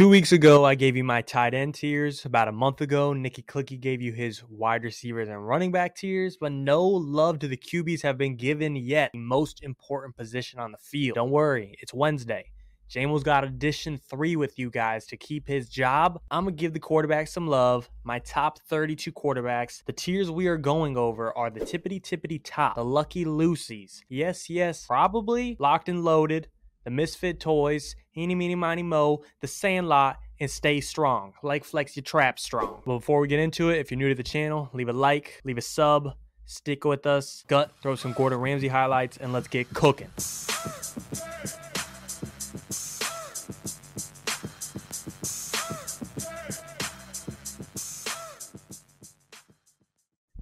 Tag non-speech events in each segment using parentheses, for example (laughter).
Two weeks ago, I gave you my tight end tiers. About a month ago, Nikki Clicky gave you his wide receivers and running back tiers, but no love to the QBs have been given yet. The most important position on the field. Don't worry, it's Wednesday. Jamel's got addition three with you guys to keep his job. I'm to give the quarterbacks some love. My top 32 quarterbacks. The tiers we are going over are the tippity tippity top, the lucky Lucy's. Yes, yes, probably locked and loaded the Misfit Toys, Eeny, Meeny, Miny, Mo, The Sandlot, and Stay Strong. Like Flex Your Trap Strong. But before we get into it, if you're new to the channel, leave a like, leave a sub, stick with us, gut, throw some Gordon Ramsay highlights, and let's get cooking.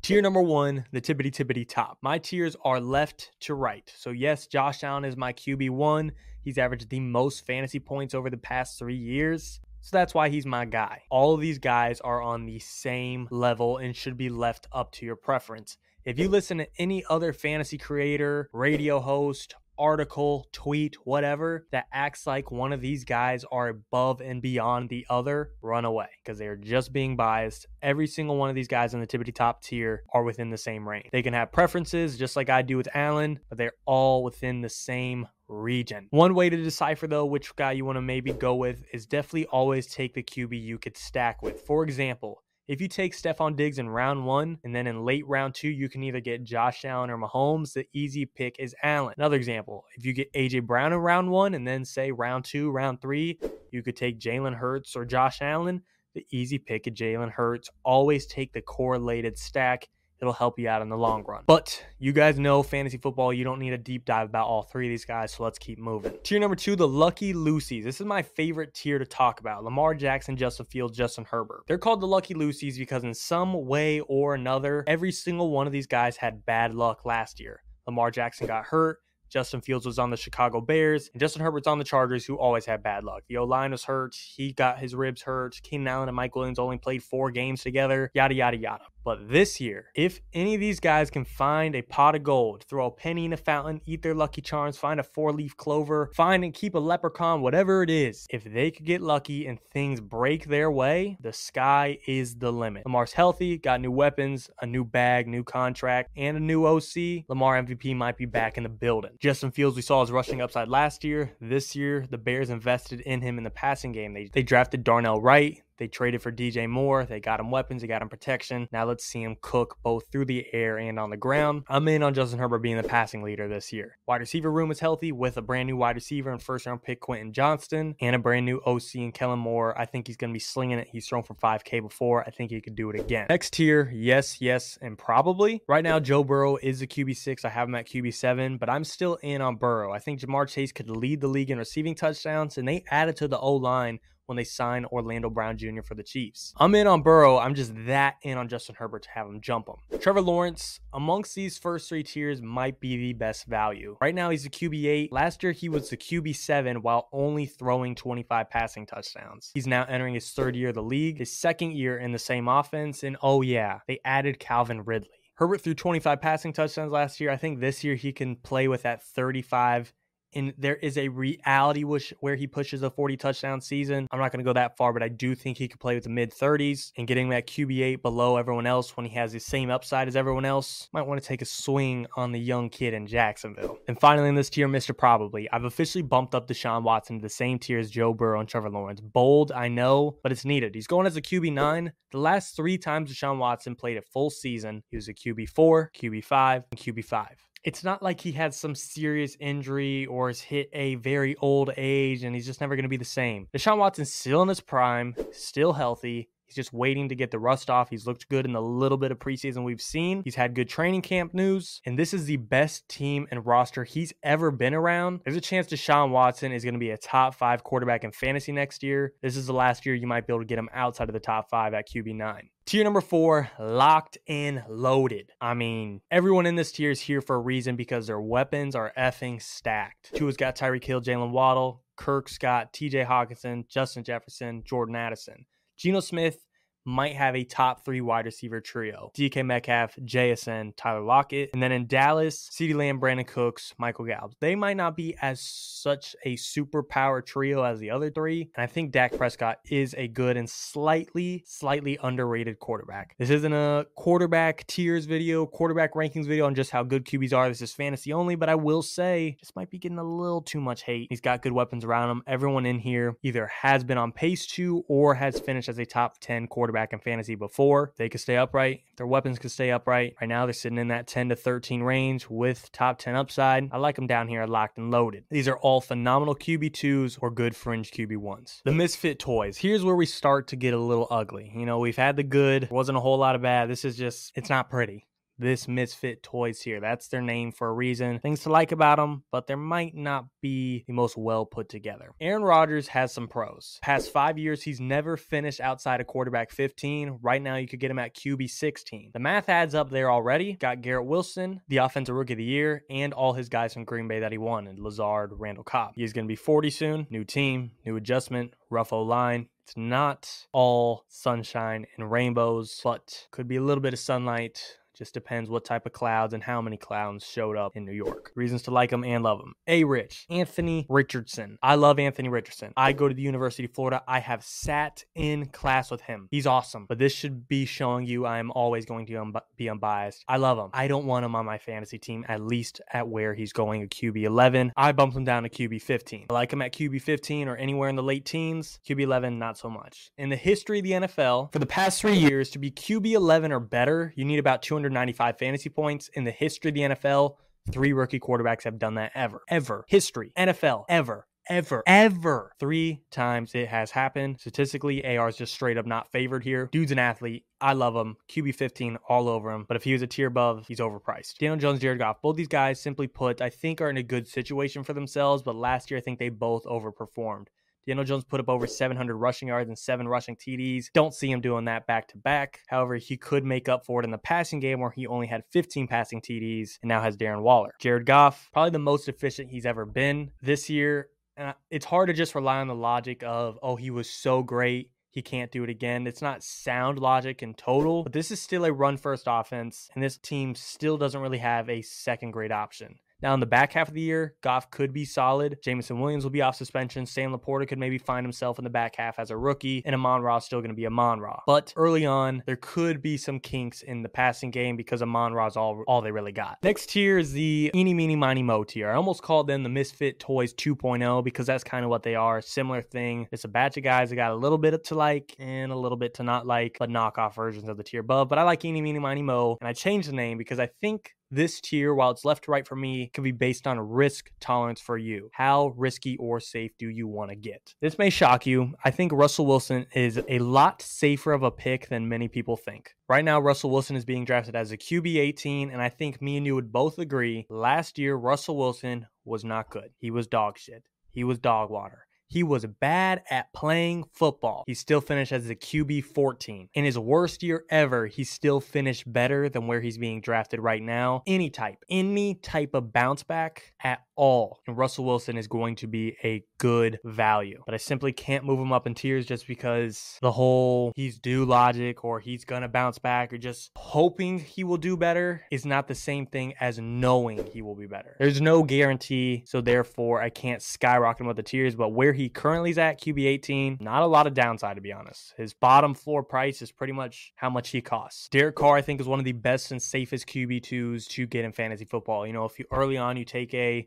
Tier number one, the tippity tippity top. My tiers are left to right. So, yes, Josh Allen is my QB1. He's averaged the most fantasy points over the past three years. So that's why he's my guy. All of these guys are on the same level and should be left up to your preference. If you listen to any other fantasy creator, radio host, article, tweet, whatever that acts like one of these guys are above and beyond the other, run away because they are just being biased. Every single one of these guys in the tippity top tier are within the same range. They can have preferences just like I do with Allen, but they're all within the same region. One way to decipher though which guy you want to maybe go with is definitely always take the QB you could stack with. For example, if you take Stefon Diggs in round one and then in late round two, you can either get Josh Allen or Mahomes. The easy pick is Allen. Another example, if you get AJ Brown in round one and then say round two, round three, you could take Jalen Hurts or Josh Allen. The easy pick is Jalen Hurts. Always take the correlated stack it'll help you out in the long run. But you guys know fantasy football, you don't need a deep dive about all three of these guys, so let's keep moving. Tier number two, the Lucky Lucy's. This is my favorite tier to talk about. Lamar Jackson, Justin Fields, Justin Herbert. They're called the Lucky Lucy's because in some way or another, every single one of these guys had bad luck last year. Lamar Jackson got hurt. Justin Fields was on the Chicago Bears, and Justin Herbert's on the Chargers, who always have bad luck. The O line was hurt. He got his ribs hurt. Keenan Allen and Mike Williams only played four games together, yada, yada, yada. But this year, if any of these guys can find a pot of gold, throw a penny in a fountain, eat their lucky charms, find a four leaf clover, find and keep a leprechaun, whatever it is, if they could get lucky and things break their way, the sky is the limit. Lamar's healthy, got new weapons, a new bag, new contract, and a new OC. Lamar MVP might be back in the building. Justin Fields, we saw his rushing upside last year. This year, the Bears invested in him in the passing game. They, they drafted Darnell Wright. They traded for DJ Moore. They got him weapons. They got him protection. Now let's see him cook both through the air and on the ground. I'm in on Justin Herbert being the passing leader this year. Wide receiver room is healthy with a brand new wide receiver and first round pick Quentin Johnston and a brand new OC and Kellen Moore. I think he's going to be slinging it. He's thrown for 5K before. I think he could do it again. Next tier, yes, yes, and probably. Right now, Joe Burrow is the QB6. I have him at QB7, but I'm still in on Burrow. I think Ja'Marr Chase could lead the league in receiving touchdowns, and they added to the O line when they sign Orlando Brown Jr. for the Chiefs. I'm in on Burrow. I'm just that in on Justin Herbert to have him jump him. Trevor Lawrence, amongst these first three tiers, might be the best value. Right now, he's a QB8. Last year, he was the QB7 while only throwing 25 passing touchdowns. He's now entering his third year of the league, his second year in the same offense. And oh, yeah, they added Calvin Ridley. Herbert threw 25 passing touchdowns last year. I think this year he can play with that 35 and there is a reality where he pushes a 40 touchdown season. I'm not going to go that far, but I do think he could play with the mid 30s and getting that QB8 below everyone else when he has the same upside as everyone else. Might want to take a swing on the young kid in Jacksonville. And finally, in this tier, Mr. Probably, I've officially bumped up Deshaun Watson to the same tier as Joe Burrow and Trevor Lawrence. Bold, I know, but it's needed. He's going as a QB9. The last three times Deshaun Watson played a full season, he was a QB4, QB5, and QB5 it's not like he had some serious injury or has hit a very old age and he's just never going to be the same. Deshaun Watson's still in his prime, still healthy. He's just waiting to get the rust off. He's looked good in the little bit of preseason we've seen. He's had good training camp news, and this is the best team and roster he's ever been around. There's a chance Deshaun Watson is going to be a top five quarterback in fantasy next year. This is the last year you might be able to get him outside of the top five at QB9. Tier number four, locked and loaded. I mean, everyone in this tier is here for a reason because their weapons are effing stacked. Tua's got Tyreek Hill, Jaylen Waddle, Kirk Scott, TJ Hockenson, Justin Jefferson, Jordan Addison. Geno Smith might have a top three wide receiver trio DK Metcalf, JSN, Tyler Lockett. And then in Dallas, CeeDee Lamb, Brandin Cooks, Michael Gallup. They might not be as such a superpower trio as the other three. And I think Dak Prescott is a good and slightly, slightly underrated quarterback. This isn't a quarterback tiers video, quarterback rankings video on just how good QBs are. This is fantasy only, but I will say this might be getting a little too much hate. He's got good weapons around him. Everyone in here either has been on pace to or has finished as a top 10 quarterback in fantasy before. They could stay upright. Their weapons could stay upright. Right now, they're sitting in that 10 to 13 range with top 10 upside. I like them down here locked and loaded. These are all phenomenal QB2s or good fringe QB1s. The misfit toys. Here's where we start to get a little ugly. You know, we've had the good, wasn't a whole lot of bad. This is just, it's not pretty this Misfit Toys here. That's their name for a reason. Things to like about them, but there might not be the most well put together. Aaron Rodgers has some pros. Past five years, he's never finished outside of quarterback 15. Right now, you could get him at QB 16. The math adds up there already. Got Garrett Wilson, the offensive rookie of the year, and all his guys from Green Bay that he won, and Lazard, Randall Cobb. He's going to be 40 soon. New team, new adjustment, rough O line. It's not all sunshine and rainbows, but could be a little bit of sunlight, just depends what type of clouds and how many clowns showed up in New York. Reasons to like them and love them. A Rich, Anthony Richardson. I love Anthony Richardson. I go to the University of Florida. I have sat in class with him. He's awesome. But this should be showing you I am always going to um, be unbiased. I love him. I don't want him on my fantasy team, at least at where he's going a QB 11. I bumped him down to QB 15. I like him at QB 15 or anywhere in the late teens. QB 11, not so much. In the history of the NFL, for the past three years, to be QB 11 or better, you need about 200 195 fantasy points in the history of the NFL. Three rookie quarterbacks have done that ever, ever. History, NFL, ever ever, ever. Three times it has happened. Statistically, AR is just straight up not favored here. Dude's an athlete. I love him. QB 15 all over him. But if he was a tier above, he's overpriced. Daniel Jones, Jared Goff, both these guys, simply put, I think are in a good situation for themselves. But last year, I think they both overperformed. Daniel Jones put up over 700 rushing yards and seven rushing TDs. Don't see him doing that back to back. However, he could make up for it in the passing game where he only had 15 passing TDs and now has Darren Waller. Jared Goff, probably the most efficient he's ever been this year. And it's hard to just rely on the logic of, oh, he was so great he can't do it again. It's not sound logic in total, but this is still a run first offense, and this team still doesn't really have a second grade option. Now, in the back half of the year, Goff could be solid. Jameson Williams will be off suspension. Sam LaPorta could maybe find himself in the back half as a rookie, and Amon Ra still going to be Amon Ra. But early on, there could be some kinks in the passing game because Amon Ra's all, all they really got. Next tier is the Eeny, Meeny, Miny, Mo tier. I almost called them the Misfit Toys 2.0 because that's kind of what they are. Similar thing. It's a batch of guys that got a little bit to like and a little bit to not like, but knockoff versions of the tier above. But I like Eeny, Meeny, Miny, Mo, and I changed the name because I think this tier, while it's left to right for me, can be based on risk tolerance for you. How risky or safe do you want to get? This may shock you. I think Russell Wilson is a lot safer of a pick than many people think. Right now, Russell Wilson is being drafted as a QB 18, and I think me and you would both agree last year, Russell Wilson was not good. He was dog shit. He was dog water. He was bad at playing football. He still finished as a QB 14. In his worst year ever, he still finished better than where he's being drafted right now. Any type, any type of bounce back at all. And Russell Wilson is going to be a good value. But I simply can't move him up in tiers just because the whole he's due logic or he's going to bounce back or just hoping he will do better is not the same thing as knowing he will be better. There's no guarantee. So therefore, I can't skyrocket him up the tiers. But where he currently is at, QB 18, not a lot of downside to be honest. His bottom floor price is pretty much how much he costs. Derek Carr, I think, is one of the best and safest QB2s to get in fantasy football. You know, if you early on you take a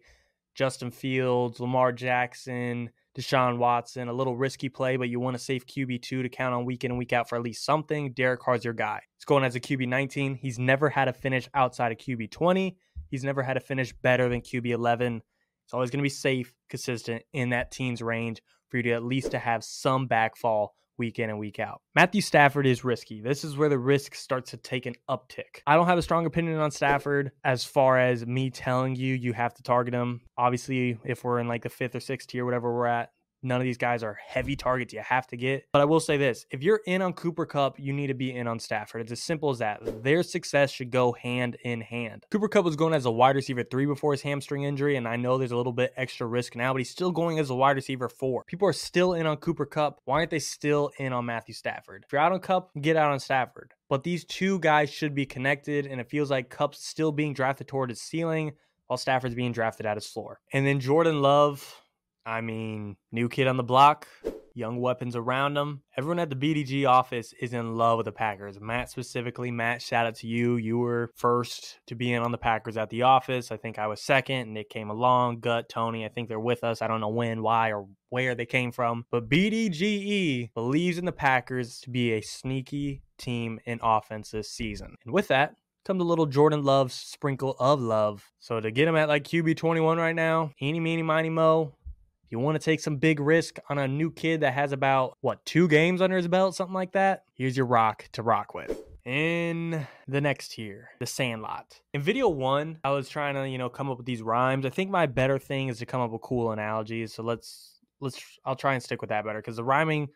Justin Fields, Lamar Jackson, Deshaun Watson, a little risky play, but you want a safe QB2 to count on week in and week out for at least something. Derek Carr's your guy. He's going as a QB 19. He's never had a finish outside of QB 20. He's never had a finish better than QB 11. It's always going to be safe, consistent in that teens range for you to at least to have some backfall week in and week out. Matthew Stafford is risky. This is where the risk starts to take an uptick. I don't have a strong opinion on Stafford as far as me telling you you have to target him. Obviously, if we're in like the fifth or sixth tier, whatever we're at, None of these guys are heavy targets you have to get. But I will say this if you're in on Cooper Kupp, you need to be in on Stafford. It's as simple as that. Their success should go hand in hand. Cooper Kupp was going as a wide receiver three before his hamstring injury, and I know there's a little bit extra risk now, but he's still going as a wide receiver four. People are still in on Cooper Kupp. Why aren't they still in on Matthew Stafford? If you're out on Kupp, get out on Stafford. But these two guys should be connected, and it feels like Kupp's still being drafted toward his ceiling while Stafford's being drafted at his floor. And then Jordan Love, I mean, new kid on the block, young weapons around him. Everyone at the BDG office is in love with the Packers. Matt specifically, Matt, shout out to you. You were first to be in on the Packers at the office. I think I was second. Nick came along. Gut, Tony, I think they're with us. I don't know when, why, or where they came from. But BDGE believes in the Packers to be a sneaky team in offense this season. And with that, come to little Jordan Love's sprinkle of love. So to get him at like QB 21 right now, eeny, meeny, miny, mo, you want to take some big risk on a new kid that has about, what, two games under his belt, something like that? Here's your rock to rock with. In the next tier, the Sandlot. In video one, I was trying to, you know, come up with these rhymes. I think my better thing is to come up with cool analogies. So let's, let's, I'll try and stick with that better because the rhyming,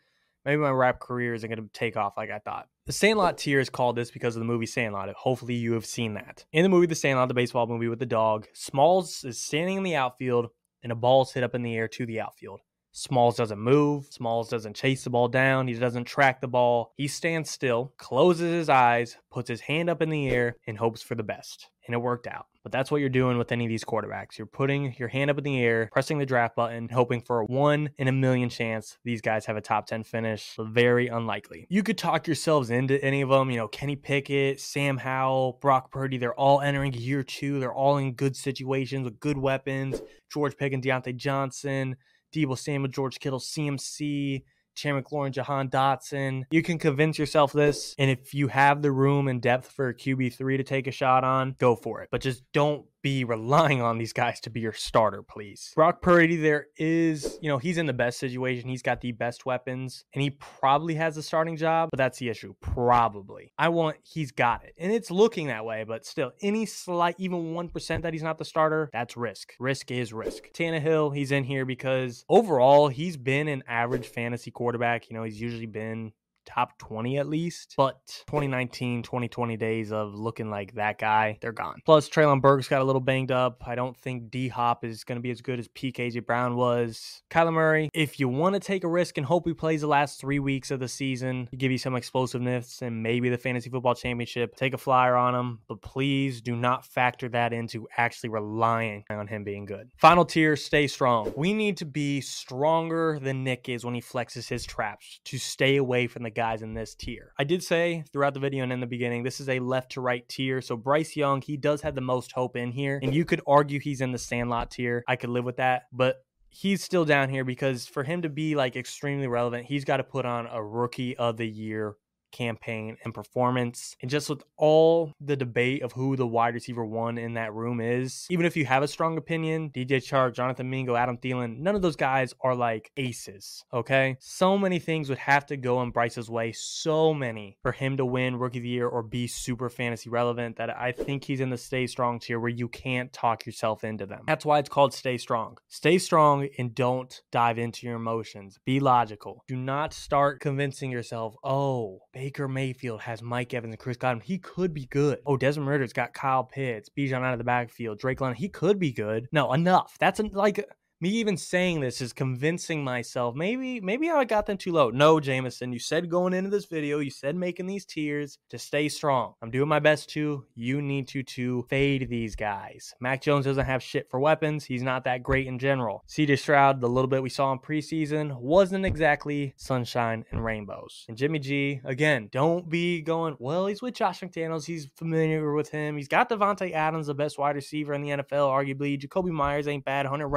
maybe my rap career isn't going to take off like I thought. The Sandlot tier is called this because of the movie Sandlot. Hopefully, you have seen that. In the movie The Sandlot, the baseball movie with the dog, Smalls is standing in the outfield and a ball's hit up in the air to the outfield. Smalls doesn't move. Smalls doesn't chase the ball down. He doesn't track the ball. He stands still, closes his eyes, puts his hand up in the air, and hopes for the best. And it worked out. But that's what you're doing with any of these quarterbacks. You're putting your hand up in the air, pressing the draft button, hoping for a one in a million chance these guys have a top 10 finish. Very unlikely. You could talk yourselves into any of them. You know, Kenny Pickett, Sam Howell, Brock Purdy, they're all entering year two. They're all in good situations with good weapons. George Pickens, Diontae Johnson, Deebo Samuel, George Kittle, CMC, Terry McLaurin, Jahan Dotson. You can convince yourself this. And if you have the room and depth for a QB3 to take a shot on, go for it. But just don't be relying on these guys to be your starter, please. Brock Purdy, there is, you know, he's in the best situation. He's got the best weapons and he probably has a starting job, but that's the issue. Probably. I want, he's got it. And it's looking that way, but still, any slight, even 1% that he's not the starter, that's risk. Risk is risk. Tannehill, he's in here because overall, he's been an average fantasy quarterback. You know, he's usually been top 20 at least. But 2019, 2020 days of looking like that guy, they're gone. Plus, Treylon Burks got a little banged up. I don't think D Hop is going to be as good as PKJ Brown was. Kyler Murray, if you want to take a risk and hope he plays the last three weeks of the season, give you some explosiveness and maybe the fantasy football championship, take a flyer on him. But please do not factor that into actually relying on him being good. Final tier, stay strong. We need to be stronger than Nick is when he flexes his traps to stay away from the guys in this tier. I did say throughout the video and in the beginning, this is a left to right tier. So Bryce Young, he does have the most hope in here. And you could argue he's in the Sandlot tier. I could live with that. But he's still down here because for him to be like extremely relevant, he's got to put on a rookie of the year campaign and performance. And just with all the debate of who the wide receiver one in that room is, even if you have a strong opinion, DJ Chark, Jonathan Mingo, Adam Thielen, none of those guys are like aces, okay? So many things would have to go in Bryce's way, so many for him to win rookie of the year or be super fantasy relevant that I think he's in the stay strong tier where you can't talk yourself into them. That's why it's called stay strong. Stay strong and don't dive into your emotions. Be logical. Do not start convincing yourself, oh, Baker Mayfield has Mike Evans and Chris Godwin. He could be good. Oh, Desmond Ridder's got Kyle Pitts, Bijan out of the backfield, Drake London. He could be good. No, enough. That's like me even saying this is convincing myself maybe maybe I got them too low. No, Jameson, you said going into this video, you said making these tiers to stay strong. I'm doing my best to. You need to to fade these guys. Mac Jones doesn't have shit for weapons. He's not that great in general. CJ Stroud, the little bit we saw in preseason, wasn't exactly sunshine and rainbows. And Jimmy G, again, don't be going, well, he's with Josh McDaniels. He's familiar with him. He's got Davante Adams, the best wide receiver in the NFL, arguably. Jakobi Meyers ain't bad. Hunter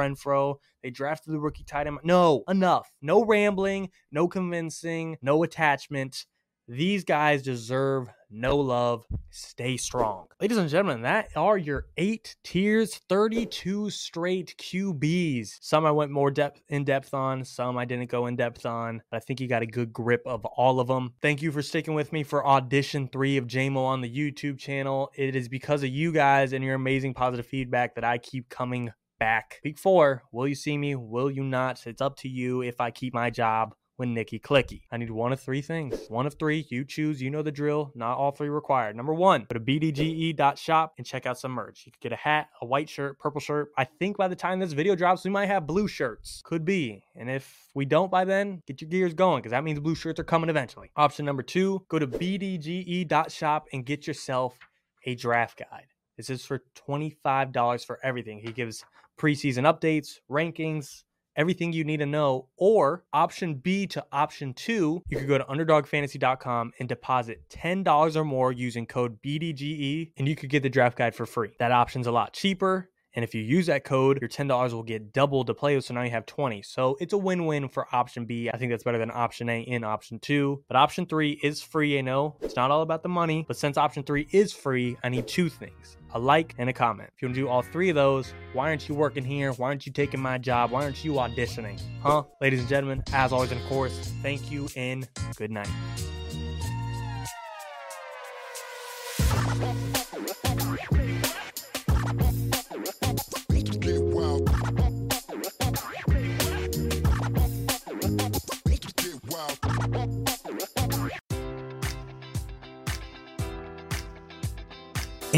They drafted the rookie tight end. No, enough. No rambling, no convincing, no attachment. These guys deserve no love. Stay strong. Ladies and gentlemen, that are your eight tiers, 32 straight QBs. Some I went more depth in depth on, some I didn't go in depth on. But I think you got a good grip of all of them. Thank you for sticking with me for audition three of JMO on the YouTube channel. It is because of you guys and your amazing positive feedback that I keep coming back. Week four, will you see me? Will you not? It's up to you if I keep my job with Nikki Clicky. I need one of three things. One of three. You choose. You know the drill. Not all three required. Number one, go to bdge.shop and check out some merch. You could get a hat, a white shirt, purple shirt. I think by the time this video drops, we might have blue shirts. Could be. And if we don't by then, get your gears going because that means blue shirts are coming eventually. Option number two, go to bdge.shop and get yourself a draft guide. This is for $25 for everything. He gives preseason updates, rankings, everything you need to know. Or option B to option two, you could go to underdogfantasy.com and deposit $10 or more using code BDGE, and you could get the draft guide for free. That option's a lot cheaper. And if you use that code, your $10 will get doubled to play with. So now you have 20. So it's a win-win for option B. I think that's better than option A in option two. But option three is free. I know it's not all about the money, but since option three is free, I need two things a like, and a comment. If you want to do all three of those, why aren't you working here? Why aren't you taking my job? Why aren't you auditioning? Huh? Ladies and gentlemen, as always, and of course, thank you and good night. (laughs)